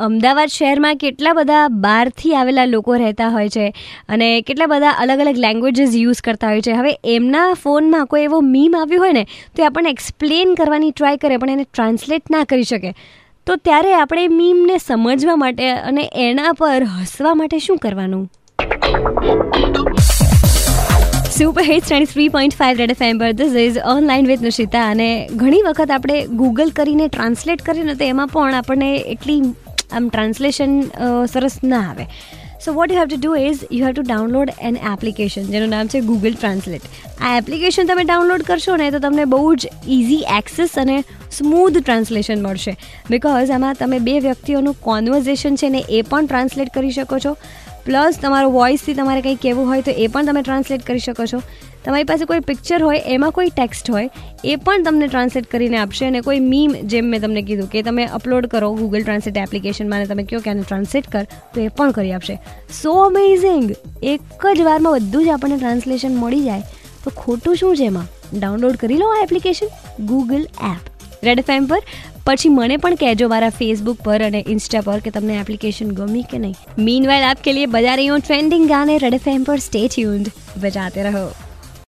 અમદાવાદ શહેરમાં કેટલા બધા બહારથી આવેલા લોકો રહેતા હોય છે અને કેટલા બધા અલગ અલગ લેંગ્વેજીસ યુઝ કરતા હોય છે. હવે એમના ફોનમાં કોઈ એવો મીમ આવ્યો હોય ને, તો એ આપણને એક્સપ્લેન કરવાની ટ્રાય કરે, પણ એને ટ્રાન્સલેટ ના કરી શકે. તો ત્યારે આપણે મીમને સમજવા માટે અને એના પર હસવા માટે શું કરવાનું? Super hit ninety three point five red F M પર this is online with Nishita અને ઘણી વખત આપણે ગૂગલ કરીને ટ્રાન્સલેટ કરીને તો એમાં પણ આપણને એટલી આમ ટ્રાન્સલેશન સરસ ના આવે. So what you have to do is you have to download an application જેનું નામ છે ગૂગલ ટ્રાન્સલેટ આ એપ્લિકેશન તમે ડાઉનલોડ કરશો ને, તો તમને બહુ જ ઇઝી એક્સેસ અને સ્મૂધ ટ્રાન્સલેશન મળશે. બિકોઝ આમાં તમે બે વ્યક્તિઓનું કોન્વર્ઝેશન છે ને, એ પણ ટ્રાન્સલેટ કરી શકો છો. પ્લસ તમારો વોઇસથી તમારે કંઈ કહેવું હોય તો એ પણ તમે ટ્રાન્સલેટ કરી શકો છો. તમારી પાસે કોઈ પિક્ચર હોય, એમાં કોઈ ટેક્સ્ટ હોય, એ પણ તમને ટ્રાન્સલેટ કરીને આપશે અને કોઈ મીમ જેમ મેં તમને કીધું કે તમે અપલોડ કરો ગૂગલ ટ્રાન્સલેટ એપ્લિકેશનમાં અને તમે કહો કે આને ટ્રાન્સલેટ કર, તો એ પણ કરી આપશે. સો અમેઝિંગ એક જ વારમાં બધું જ આપણને ટ્રાન્સલેશન મળી જાય. તો ખોટું શું છે એમાં? ડાઉનલોડ કરી લો આ application Google app red FM પર પછી મને પણ કહેજો મારા ફેસબુક પર અને ઇન્સ્ટા પર કે તમને એપ્લિકેશન ગમી કે નહીં. મીન વાઇલ આપકે લીએ બજા રહી હું ટ્રેન્ડિંગ ગાને રેડ એફ પર સ્ટે ટ્યુન્ડ બજાતે રહો.